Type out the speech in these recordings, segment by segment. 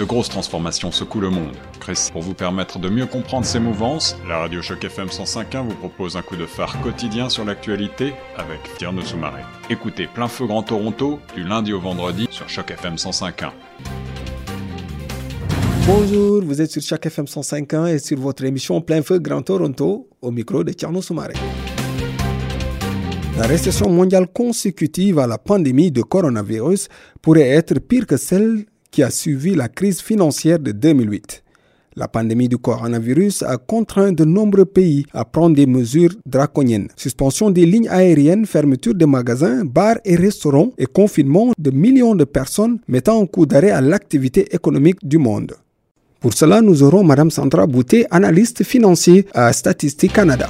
De grosses transformations secouent le monde. Chris, pour vous permettre de mieux comprendre ces mouvances, la radio Choc FM 105.1 vous propose un coup de phare quotidien sur l'actualité avec Tierno Soumaré. Écoutez Plein Feu Grand Toronto du lundi au vendredi sur Choc FM 105.1. Bonjour, vous êtes sur Choc FM 105.1 et sur votre émission Plein Feu Grand Toronto au micro de Tierno Soumaré. La récession mondiale consécutive à la pandémie de coronavirus pourrait être pire que celle qui a suivi la crise financière de 2008. La pandémie du coronavirus a contraint de nombreux pays à prendre des mesures draconiennes. Suspension des lignes aériennes, fermeture des magasins, bars et restaurants et confinement de millions de personnes mettant un coup d'arrêt à l'activité économique du monde. Pour cela, nous aurons Madame Sandra Boutet, analyste financier à Statistique Canada.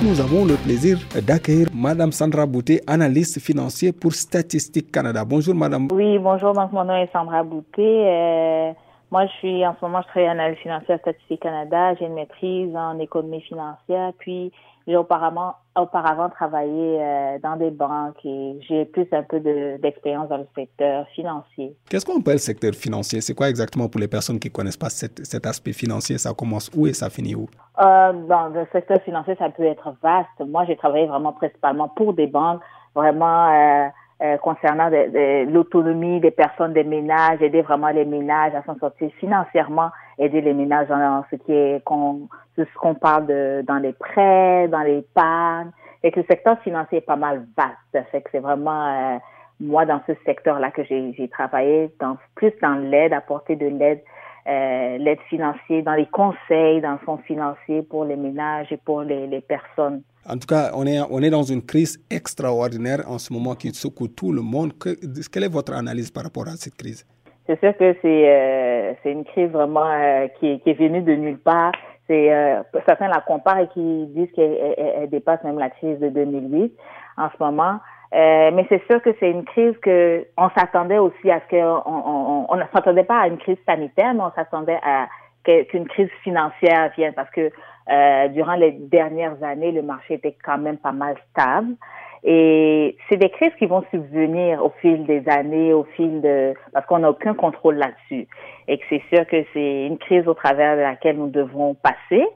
Nous avons le plaisir d'accueillir Madame Sandra Boutet, analyste financier pour Statistique Canada. Bonjour Madame. Oui, bonjour. Donc, mon nom est Sandra Boutet. Euh, moi, je suis en ce moment, je travaille en analyse financière à Statistique Canada. J'ai une maîtrise en économie financière. Puis, j'ai auparavant, auparavant travaillé euh, dans des banques et j'ai plus un peu d'expérience dans le secteur financier. Qu'est-ce qu'on appelle secteur financier? C'est quoi exactement pour les personnes qui ne connaissent pas cet, cet, aspect financier? Ça commence où et ça finit où? Euh, Dans le secteur financier, ça peut être vaste. Moi, j'ai travaillé vraiment principalement pour des banques, vraiment euh, euh, concernant de, de, l'autonomie des personnes, des ménages, aider vraiment les ménages à s'en sortir financièrement, aider les ménages dans ce qui est qu'on ce qu'on parle dans les prêts, dans l'épargne, et que le secteur financier est pas mal vaste. C'est vraiment euh, moi dans ce secteur-là que j'ai travaillé, plus dans l'aide, apporter de l'aide, euh, l'aide financière, dans les conseils dans le fonds financier pour les ménages et pour les, les personnes. En tout cas, on est, on est dans une crise extraordinaire en ce moment qui secoue tout le monde. Que, quelle est votre analyse par rapport à cette crise? C'est sûr que c'est euh, c'est une crise vraiment euh, qui, qui, est venue de nulle part. C'est euh, certains la comparent et qui disent qu'elle dépasse même la crise de 2008 en ce moment. Euh, mais c'est sûr que c'est une crise que on s'attendait aussi à ce qu'on on, on, on, ne s'attendait pas à une crise sanitaire, mais on s'attendait à qu'une crise financière vienne parce que euh, durant les dernières années, le marché était quand même pas mal stable. Et c'est des crises qui vont subvenir au fil des années, au fil de, parce qu'on n'a aucun contrôle là-dessus. Et que c'est sûr que c'est une crise au travers de laquelle nous devrons passer.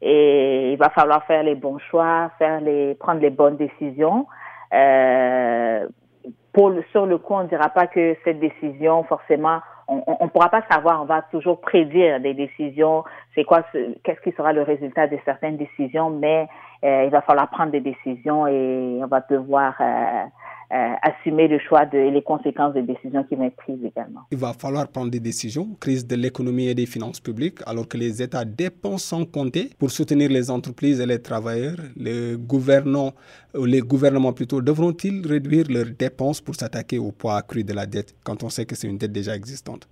Et il va falloir faire les bons choix, faire les, prendre les bonnes décisions. Euh, pour le, sur le coup, on ne dira pas que cette décision, forcément, on ne pourra pas savoir, on va toujours prédire des décisions, c'est quoi, qu'est-ce qui sera le résultat de certaines décisions, mais il va falloir prendre des décisions et on va devoir euh, euh, assumer le choix de, et les conséquences des décisions qui vont être prises également. Il va falloir prendre des décisions, crise de l'économie et des finances publiques, alors que les États dépensent sans compter pour soutenir les entreprises et les travailleurs. Les gouvernants, les gouvernements plutôt, devront-ils réduire leurs dépenses pour s'attaquer au poids accru de la dette quand on sait que c'est une dette déjà existante?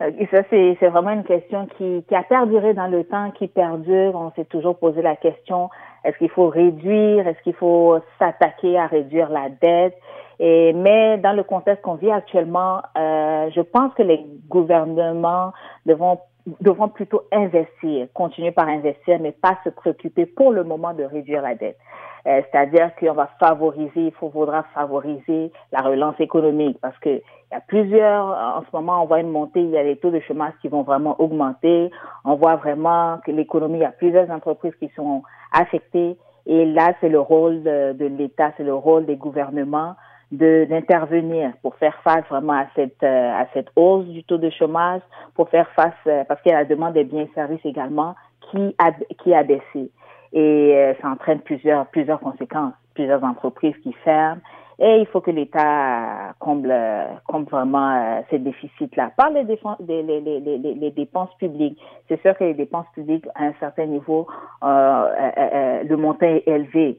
Et ça, c'est vraiment une question qui, qui a perduré dans le temps, qui perdure. On s'est toujours posé la question est-ce qu'il faut réduire? Est-ce qu'il faut s'attaquer à réduire la dette? Et, Mais dans le contexte qu'on vit actuellement, euh, je pense que les gouvernements devront devront plutôt investir, continuer par investir, mais pas se préoccuper pour le moment de réduire la dette. Euh, C'est-à-dire qu'on va favoriser, il faudra favoriser la relance économique parce que il y a plusieurs, en ce moment, on voit une montée, il y a les taux de chômage qui vont vraiment augmenter. On voit vraiment que l'économie, il y a plusieurs entreprises qui sont affectées. Et là, c'est le rôle de l'État, c'est le rôle des gouvernements de d'intervenir pour faire face vraiment à cette euh, à cette hausse du taux de chômage, pour faire face euh, parce qu'il y a la demande des biens et services également qui a qui a baissé. Et euh, ça entraîne plusieurs plusieurs conséquences, plusieurs entreprises qui ferment. Et il faut que l'État comble comble vraiment ces déficits-là. Par les, les, les, les, dépenses publiques, c'est sûr que les dépenses publiques à un certain niveau, euh, le montant est élevé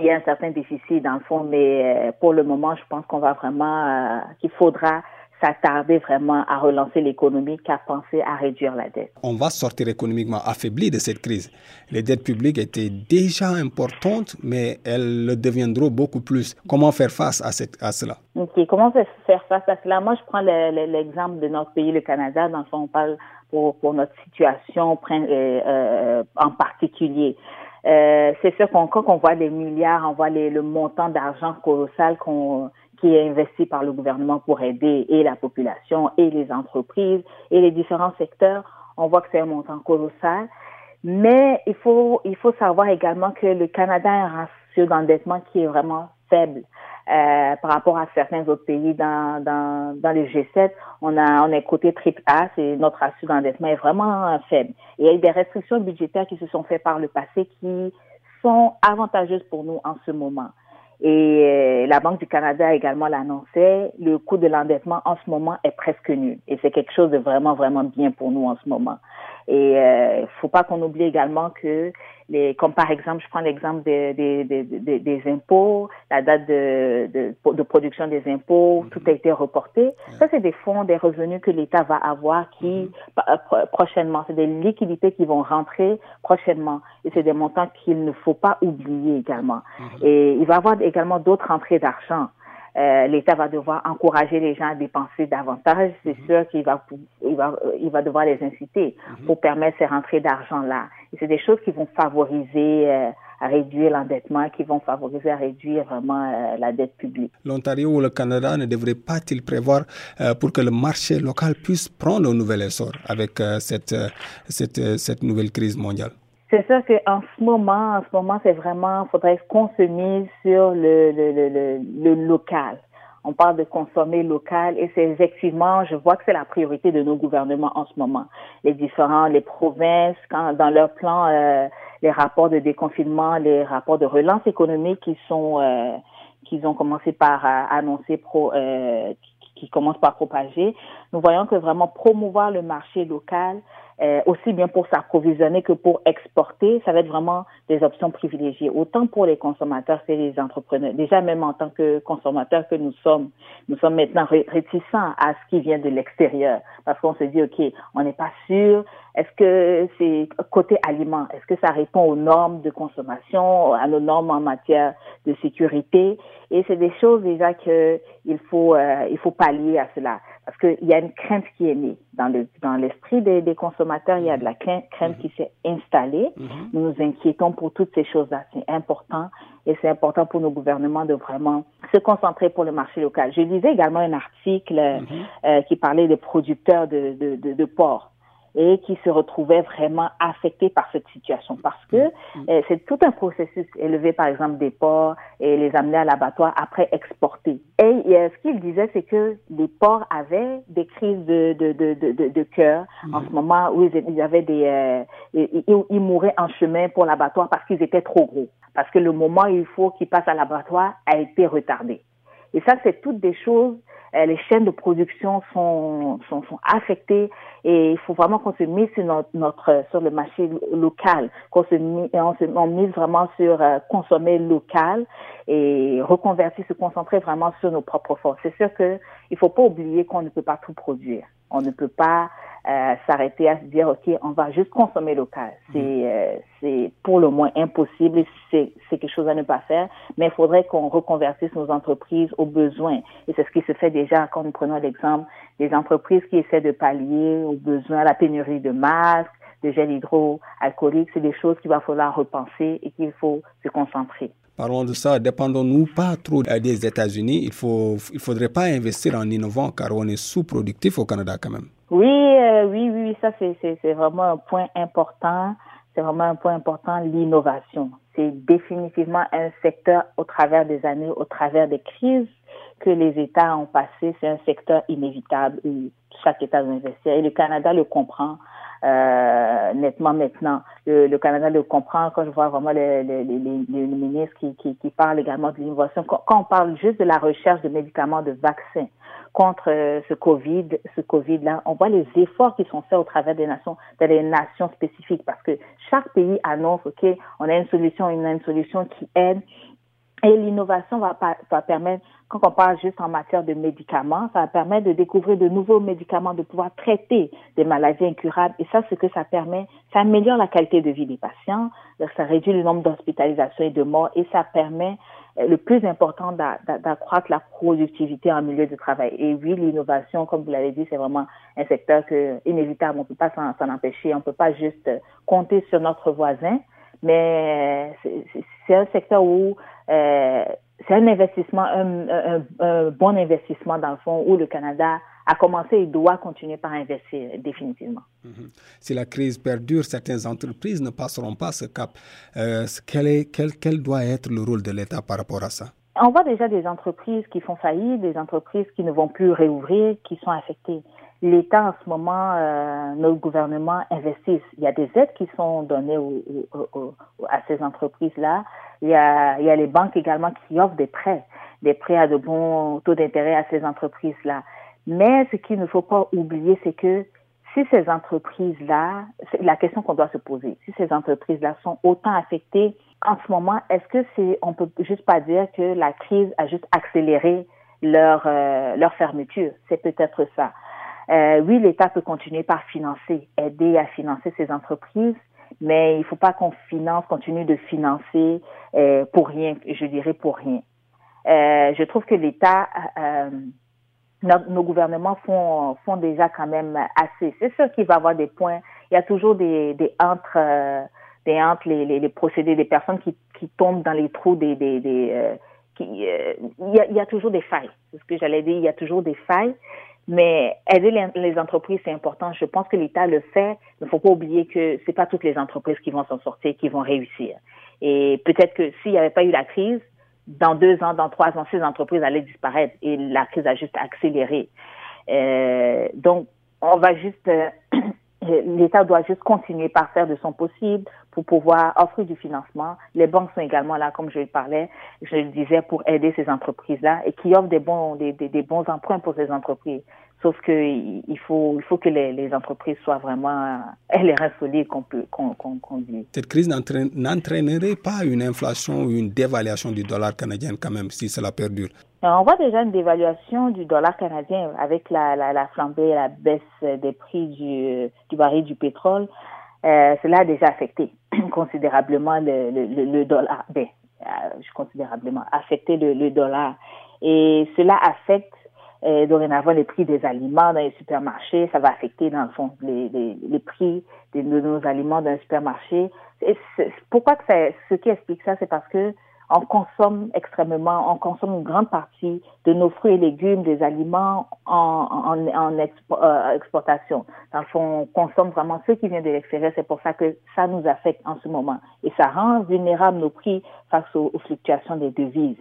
il y a un certain déficit dans le fond, mais euh, pour le moment, je pense qu'on va vraiment, euh, qu'il faudra s'attarder vraiment à relancer l'économie qu'à penser à réduire la dette. On va sortir économiquement affaibli de cette crise. Les dettes publiques étaient déjà importantes, mais elles le deviendront beaucoup plus. Comment faire face à, cette, à cela? OK. Comment faire face à cela? Moi, je prends l'exemple de notre pays, le Canada. Dans le fond, on parle pour, pour notre situation euh, en particulier. Euh, c'est sûr qu'on quand on voit les milliards, on voit les, le montant d'argent colossal qu'on qui est investi par le gouvernement pour aider et la population et les entreprises et les différents secteurs, on voit que c'est un montant colossal. Mais il faut il faut savoir également que le Canada a un ratio d'endettement qui est vraiment faible. Euh, par rapport à certains autres pays dans, dans, dans le G7, on a on est côté triple A, c'est notre ratio d'endettement est vraiment faible. Et il y a eu des restrictions budgétaires qui se sont faites par le passé qui sont avantageuses pour nous en ce moment. Et euh, la Banque du Canada également l'annonçait, le coût de l'endettement en ce moment est presque nul. Et c'est quelque chose de vraiment, vraiment bien pour nous en ce moment. Et il euh, faut pas qu'on oublie également que les, comme par exemple, je prends l'exemple des, des, des, des, impôts, la date de, de, de production des impôts, mhm. tout a été reporté. Ça, c'est des fonds, des revenus que l'État va avoir qui, mhm. prochainement, c'est des liquidités qui vont rentrer prochainement. Et c'est des montants qu'il ne faut pas oublier également. Mhm. Et il va y avoir également d'autres rentrées d'argent. Euh, l'État va devoir encourager les gens à dépenser davantage. C'est mhm. sûr qu'il va, il va, il va devoir les inciter mhm. pour permettre ces rentrées d'argent-là. C'est des choses qui vont favoriser euh, à réduire l'endettement, qui vont favoriser à réduire vraiment euh, la dette publique. L'Ontario ou le Canada ne devrait pas-il prévoir pour que le marché local puisse prendre un nouvel essor avec cette, cette, cette nouvelle crise mondiale? C'est sûr qu'en ce moment, en ce moment, c'est vraiment, faudrait qu'on se mise sur le, le, le, le, local. On parle de consommer local et c'est effectivement, je vois que c'est la priorité de nos gouvernements en ce moment. Les différents, les provinces, quand, dans leur plan, euh, les rapports de déconfinement, les rapports de relance économique qui sont, euh, qu'ils ont commencé par euh, annoncer pro, euh, qui commencent par propager, nous voyons que vraiment promouvoir le marché local, euh, aussi bien pour s'approvisionner que pour exporter, ça va être vraiment des options privilégiées, autant pour les consommateurs que les entrepreneurs. Déjà, même en tant que consommateurs que nous sommes, nous sommes maintenant réticents à ce qui vient de l'extérieur, parce qu'on se dit, OK, on n'est pas sûr, est-ce que c'est côté aliment, est-ce que ça répond aux normes de consommation, à nos normes en matière de sécurité? Et c'est des choses déjà que il faut, euh, il faut pallier à cela parce qu'il y a une crainte qui est née dans le dans l'esprit des, des, consommateurs. Il y a de la crainte, crainte qui s'est installée. Mm-hmm. Nous nous inquiétons pour toutes ces choses-là. C'est important et c'est important pour nos gouvernements de vraiment se concentrer pour le marché local. Je lisais également un article mm-hmm. euh, qui parlait des producteurs de, de, de, de porc et qui se retrouvaient vraiment affectés par cette situation parce que mm. euh, c'est tout un processus élevé par exemple des porcs et les amener à l'abattoir après exporter. Et euh, ce qu'il disait c'est que les porcs avaient des crises de de de de, de cœur mm. en ce moment où ils, avaient des euh, ils, ils mouraient en chemin pour l'abattoir parce qu'ils étaient trop gros parce que le moment où il faut qu'ils passent à l'abattoir a été retardé. Et ça, c'est toutes des choses euh, les chaînes de production sont, sont, sont affectées et il faut vraiment qu'on se mise sur notre, notre sur le marché local, qu'on se on se on mise vraiment sur euh, consommer local et reconvertir, se concentrer vraiment sur nos propres forces. C'est sûr que il faut pas oublier qu'on ne peut pas tout produire. On ne peut pas euh, s'arrêter à se dire ok on va juste consommer local c'est mm. euh, c'est pour le moins impossible c'est c'est quelque chose à ne pas faire mais il faudrait qu'on reconvertisse nos entreprises aux besoins et c'est ce qui se fait déjà quand nous prenons l'exemple des entreprises qui essaient de pallier aux besoins la pénurie de masques de gel hydroalcoolique c'est des choses qu'il va falloir repenser et qu'il faut se concentrer Parlons de ça, dépendons-nous pas trop des États-Unis. Il faut, il faudrait pas investir en innovant car on est sous-productif au Canada quand même. Oui, euh, oui, oui, ça c'est, vraiment un point important. C'est vraiment un point important, l'innovation. C'est définitivement un secteur au travers des années, au travers des crises que les États ont passé. C'est un secteur inévitable où chaque État doit investir. Et le Canada le comprend euh, nettement maintenant. Le, Canada le comprend quand je vois vraiment les, les, les ministres qui, qui, qui parlent également de l'innovation. Quand, on parle juste de la recherche de médicaments, de vaccins contre euh, ce Covid, ce Covid-là, on voit les efforts qui sont faits au travers des nations, des nations spécifiques parce que chaque pays annonce, OK, on a une solution, on a une solution qui aide. Et l'innovation va, va permettre, quand on parle juste en matière de médicaments, ça va permettre de découvrir de nouveaux médicaments, de pouvoir traiter des maladies incurables. Et ça, ce que ça permet, ça améliore la qualité de vie des patients, ça réduit le nombre d'hospitalisations et de morts, et ça permet, le plus important, d'accroître la productivité en milieu de travail. Et oui, l'innovation, comme vous l'avez dit, c'est vraiment un secteur que, inévitable, on ne peut pas s'en empêcher, on ne peut pas juste compter sur notre voisin mais c'est un secteur où c'est un investissement, un, bon investissement dans le fond, où le Canada a commencé et doit continuer par investir définitivement. Mhm. Si la crise perdure, certaines entreprises ne passeront pas ce cap. Euh, quel, est, quel, quel doit être le rôle de l'État par rapport à ça? On voit déjà des entreprises qui font faillite, des entreprises qui ne vont plus réouvrir, qui sont affectées. L'État, en ce moment, euh, notre gouvernement investissent. Il y a des aides qui sont données à ces entreprises-là. Il il y a les banques également qui offrent des prêts, des prêts à de bons taux d'intérêt à ces entreprises-là. Mais ce qu'il ne faut pas oublier, c'est que si ces entreprises-là, c'est la question qu'on doit se poser, si ces entreprises-là sont autant affectées en ce moment, est-ce que c'est, on peut juste pas dire que la crise a juste accéléré leur euh, leur fermeture? C'est peut-être ça. Euh, oui, l'État peut continuer par financer, aider à financer ces entreprises, mais il ne faut pas qu'on finance, continue de financer euh, pour rien, je dirais pour rien. Euh, je trouve que l'État euh, nos, gouvernements font, font déjà quand même assez. C'est sûr qu'il va y avoir des points. Il y a toujours des, des entre, euh, des entre les, les, les, procédés, des personnes qui, qui tombent dans les trous des, des, des euh, qui, euh, il, y a, il y a toujours des failles. C'est ce que j'allais dire. Il y a toujours des failles. Mais aider les, les entreprises, c'est important. Je pense que l'État le fait. Il ne faut pas oublier que c'est pas toutes les entreprises qui vont s'en sortir, qui vont réussir. Et peut-être que s'il n'y avait pas eu la crise, dans deux ans, dans trois ans, ces entreprises allaient disparaître et la crise a juste accéléré. Euh, donc, on va juste, euh, l'État doit juste continuer par faire de son possible pour pouvoir offrir du financement. Les banques sont également là, comme je le parlais, je le disais, pour aider ces entreprises-là et qui offrent des bons, des, des, des bons emprunts pour ces entreprises. Sauf que il faut, il faut que les, les entreprises soient vraiment les reins solides qu'on peut, qu'on, qu'on, dit. Cette crise n'entraînerait pas une inflation ou une dévaluation du dollar canadien quand même si cela perdure? On voit déjà une dévaluation du dollar canadien avec la, la, la flambée, la baisse des prix du, du baril du pétrole. Euh, cela a déjà affecté considérablement le, le, le, dollar, ben, euh, considérablement affecté le, le dollar. Et cela affecte euh, dorénavant les prix des aliments dans les supermarchés, ça va affecter dans le fond les, les, les prix de, nos aliments dans les supermarchés. Et pourquoi que ça, ce qui explique ça, c'est parce que on consomme extrêmement, on consomme une grande partie de nos fruits et légumes, des aliments en, en, en euh, exportation. Dans le fond, on consomme vraiment ce qui vient de l'extérieur. C'est pour ça que ça nous affecte en ce moment. Et ça rend vulnérables nos prix face aux fluctuations des devises.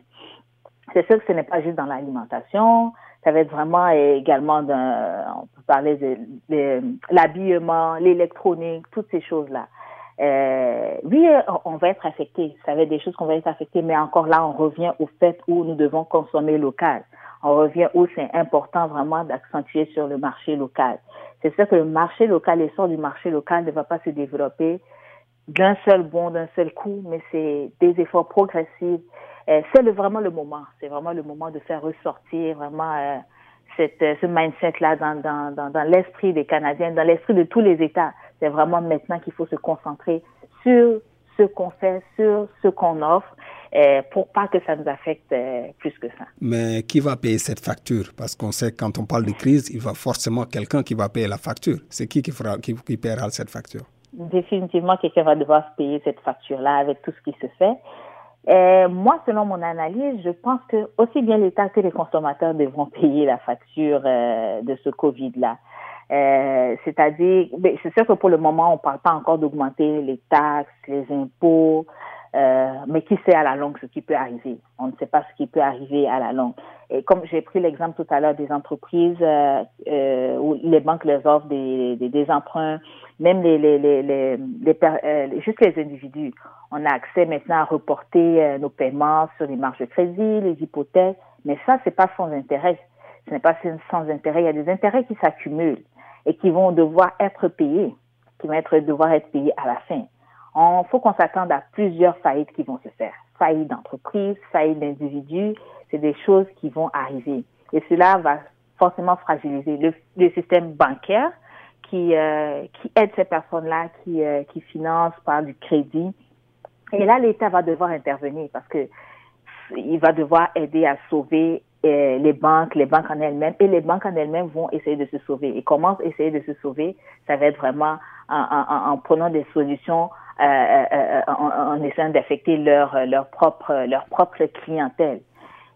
C'est sûr que ce n'est pas juste dans l'alimentation, ça va être vraiment également d'un, on peut parler de, l'habillement, l'électronique, toutes ces choses-là. Euh, oui, on va être affecté. Ça va être des choses qu'on va être affecté, mais encore là, on revient au fait où nous devons consommer local. On revient où c'est important vraiment d'accentuer sur le marché local. C'est sûr que le marché local, l'essor du marché local ne va pas se développer d'un seul bond, d'un seul coup, mais c'est des efforts progressifs euh, c'est vraiment le moment. C'est vraiment le moment de faire ressortir vraiment euh, cette, euh, ce mindset-là dans, dans, dans, dans l'esprit des Canadiens, dans l'esprit de tous les États. C'est vraiment maintenant qu'il faut se concentrer sur ce qu'on fait, sur ce qu'on offre, euh, pour pas que ça nous affecte plus que ça. Mais qui va payer cette facture? Parce qu'on sait que quand on parle de crise, il va forcément quelqu'un qui va payer la facture. C'est qui qui, fera, qui, qui paiera cette facture? Définitivement, quelqu'un va devoir payer cette facture-là avec tout ce qui se fait. Euh, moi, selon mon analyse, je pense que aussi bien l'État que les consommateurs devront payer la facture euh, de ce Covid-là. Euh, c'est-à-dire, c'est sûr que pour le moment, on ne parle pas encore d'augmenter les taxes, les impôts, euh, mais qui sait à la longue ce qui peut arriver. On ne sait pas ce qui peut arriver à la longue. Et comme j'ai pris l'exemple tout à l'heure des entreprises euh, euh, où les banques leur offrent des, des, des emprunts, même les, les, les, les, les euh, juste les individus, on a accès maintenant à reporter nos paiements sur les marges de crédit, les hypothèques, mais ça c'est pas sans intérêt. Ce n'est pas sans intérêt. Il y a des intérêts qui s'accumulent et qui vont devoir être payés, qui vont être devoir être payés à la fin. Il faut qu'on s'attende à plusieurs faillites qui vont se faire. Faillite d'entreprise, faillite d'individus, c'est des choses qui vont arriver. Et cela va forcément fragiliser le, système bancaire qui, euh, qui aide ces personnes-là, qui, euh, qui financent par du crédit. Et là, l'État va devoir intervenir parce que il va devoir aider à sauver euh, les banques, les banques en elles-mêmes, et les banques en elles-mêmes vont essayer de se sauver. Et comment essayer de se sauver? Ça va être vraiment en, en, en prenant des solutions en, essayant d'affecter leur, leur, propre, leur propre clientèle.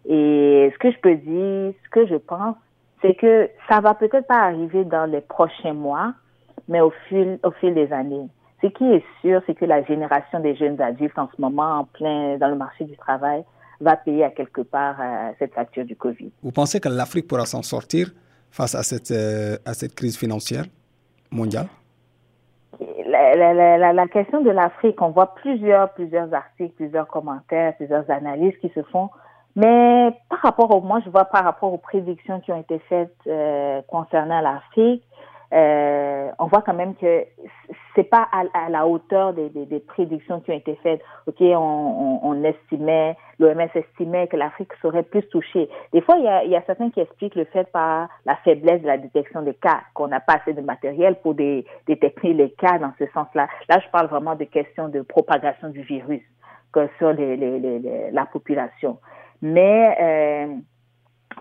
Et ce que je peux dire, ce que je pense, c'est que ça va peut-être pas arriver dans les prochains mois, mais au fil, au fil des années. Ce qui est sûr, c'est que la génération des jeunes adultes en ce moment, en plein dans le marché du travail, va payer à quelque part euh, cette facture du Covid. Vous pensez que l'Afrique pourra s'en sortir face à cette, euh, à cette crise financière mondiale? La, question de l'Afrique, on voit plusieurs, plusieurs articles, plusieurs commentaires, plusieurs analyses qui se font. Mais par rapport au, moi, je vois par rapport aux prédictions qui ont été faites euh, concernant l'Afrique, euh, on voit quand même que c'est pas à, la hauteur des, des, des, prédictions qui ont été faites. Ok, on, on, on estimait, l'OMS estimait que l'Afrique serait plus touchée. Des fois, il y a, y a certains qui expliquent le fait par la faiblesse de la détection des cas, qu'on n'a pas assez de matériel pour détecter les cas dans ce sens-là. Là, je parle vraiment de questions de propagation du virus que sur les, les, les, la population. Mais euh,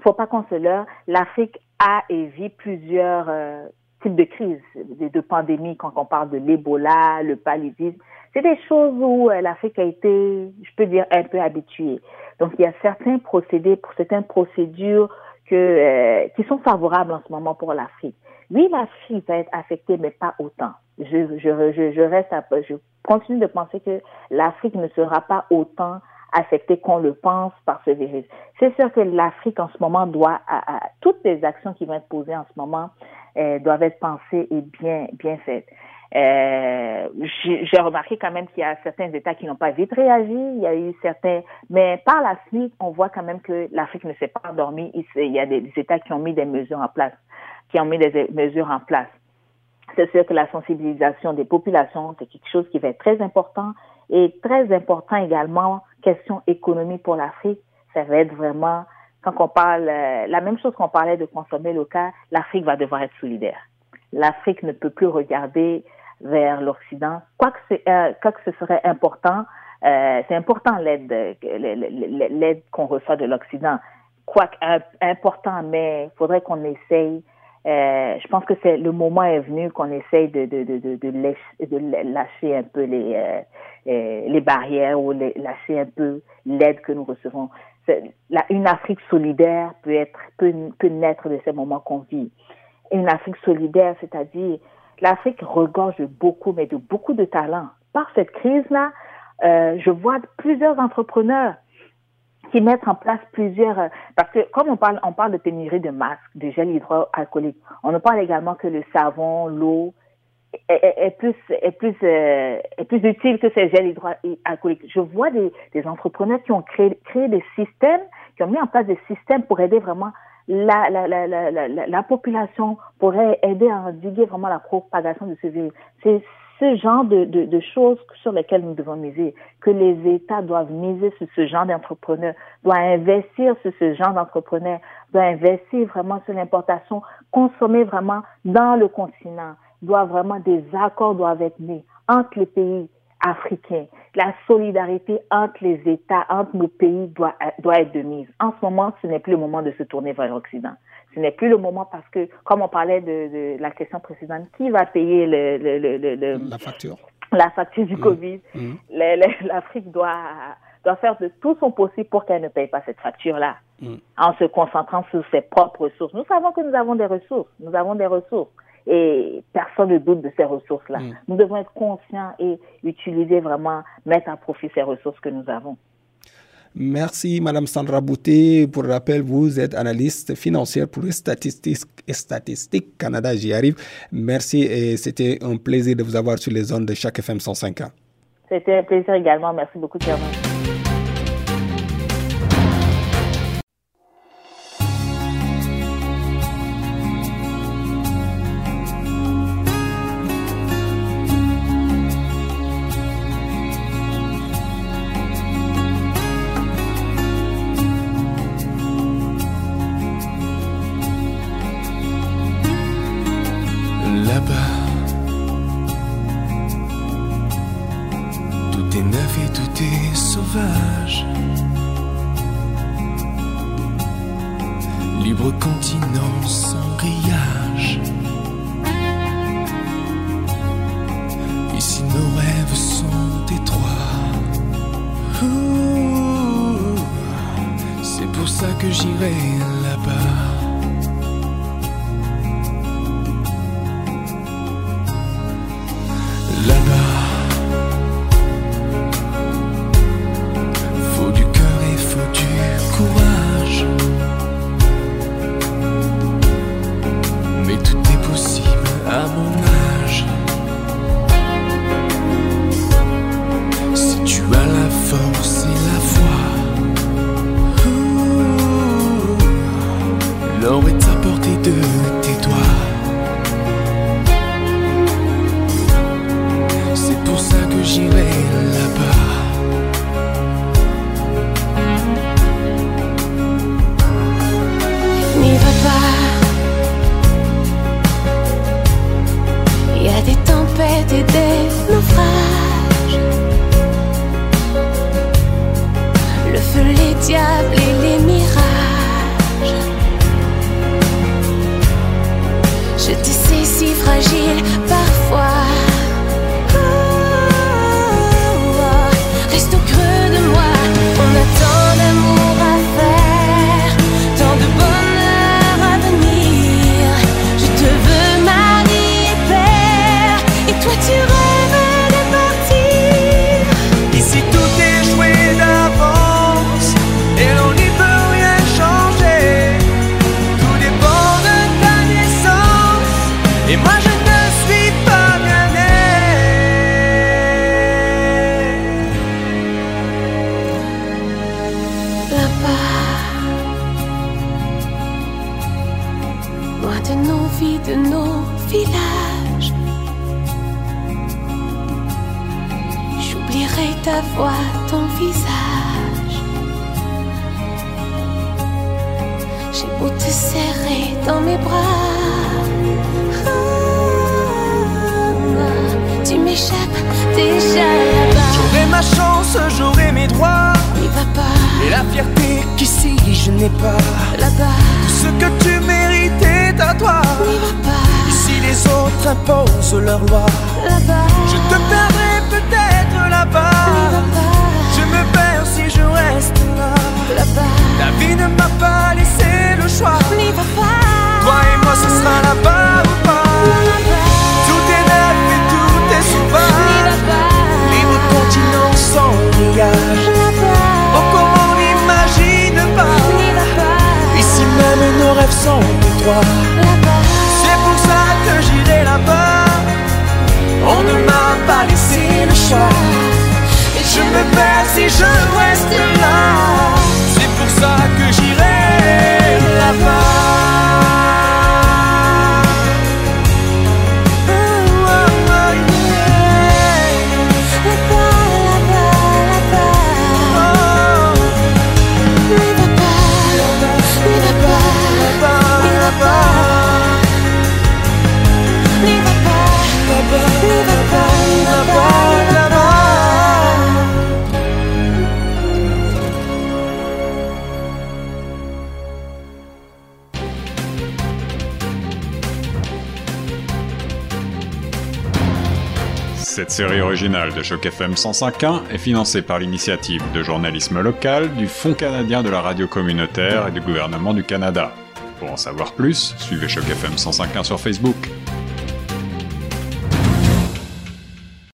faut pas qu'on se leurre, l'Afrique a et vit plusieurs euh, types de crises, de, de pandémies, quand on parle de l'Ebola, le paludisme. C'est des choses où euh, l'Afrique a été, je peux dire, un peu habituée. Donc, il y a certains procédés, pour certaines procédures que, euh, qui sont favorables en ce moment pour l'Afrique. Oui, l'Afrique va être affectée, mais pas autant. Je, je, je, reste, je continue de penser que l'Afrique ne sera pas autant affecté qu'on le pense par ce virus. C'est sûr que l'Afrique en ce moment doit, à, toutes les actions qui vont être posées en ce moment euh, doivent être pensées et bien bien faites. Euh, J'ai remarqué quand même qu'il y a certains États qui n'ont pas vite réagi. Il y a eu certains, mais par la suite, on voit quand même que l'Afrique ne s'est pas endormie. Il y a des États qui ont mis des mesures en place, qui ont mis des mesures en place. C'est sûr que la sensibilisation des populations, c'est quelque chose qui va être très important et très important également question économie pour l'Afrique, ça va être vraiment, quand on parle, euh, la même chose qu'on parlait de consommer local, l'Afrique va devoir être solidaire. L'Afrique ne peut plus regarder vers l'Occident, quoique, euh, quoi que ce serait important, euh, c'est important l'aide l'aide qu'on reçoit de l'Occident, quoique important, mais il faudrait qu'on essaye euh, je pense que c'est le moment est venu qu'on essaye de, de, de, de, de, lâcher un peu les, euh, euh, les barrières ou les, lâcher un peu l'aide que nous recevons. Une Afrique solidaire peut être peut, peut naître de ces moments qu'on vit. Une Afrique solidaire, c'est-à-dire l'Afrique regorge beaucoup, mais de beaucoup de talents. Par cette crise-là, euh, je vois plusieurs entrepreneurs qui mettent en place plusieurs, euh, parce que comme on parle, on parle de pénurie de masques, de gel hydroalcoolique, on ne parle également que le savon, l'eau est, plus est plus euh, est plus utile que ces gels hydroalcooliques. Je vois des, des entrepreneurs qui ont créé créé des systèmes, qui ont mis en place des systèmes pour aider vraiment la, la, la, la, la, la population, pour aider à endiguer vraiment la propagation de ce virus. C'est ce genre de, de, de, choses sur lesquelles nous devons miser, que les États doivent miser sur ce genre d'entrepreneurs, doivent investir sur ce genre d'entrepreneurs, doivent investir vraiment sur l'importation, consommer vraiment dans le continent, doivent vraiment des accords doivent être mis entre les pays africains. La solidarité entre les États, entre nos pays doit, doit être de mise. En ce moment, ce n'est plus le moment de se tourner vers l'Occident ce n'est plus le moment parce que, comme on parlait de, de la question précédente, qui va payer le, le, le, le la facture La facture du mmh. Covid? Mmh. L'Afrique doit doit faire de tout son possible pour qu'elle ne paye pas cette facture-là, mmh. en se concentrant sur ses propres ressources. Nous savons que nous avons des ressources, nous avons des ressources, et personne ne doute de ces ressources-là. Nous devons être conscients et utiliser vraiment, mettre à profit ces ressources que nous avons. Merci, Madame Sandra Bouté. Pour rappel, vous êtes analyste financière pour Statistiques, Statistiques Canada. J'y arrive. Merci et c'était un plaisir de vous avoir sur les zones de chaque FM 105 ans. C'était un plaisir également. Merci beaucoup, Thierry. C'est pour ça que j'irai là-bas. On ne m'a pas laissé le choix. Et je me perds si je reste là. C'est pour ça que j'irai là-bas. La série originale de Choc FM 105.1 est financée par l'initiative de journalisme local du Fonds canadien de la radio communautaire et du gouvernement du Canada. Pour en savoir plus, suivez Choc FM 105.1 sur Facebook.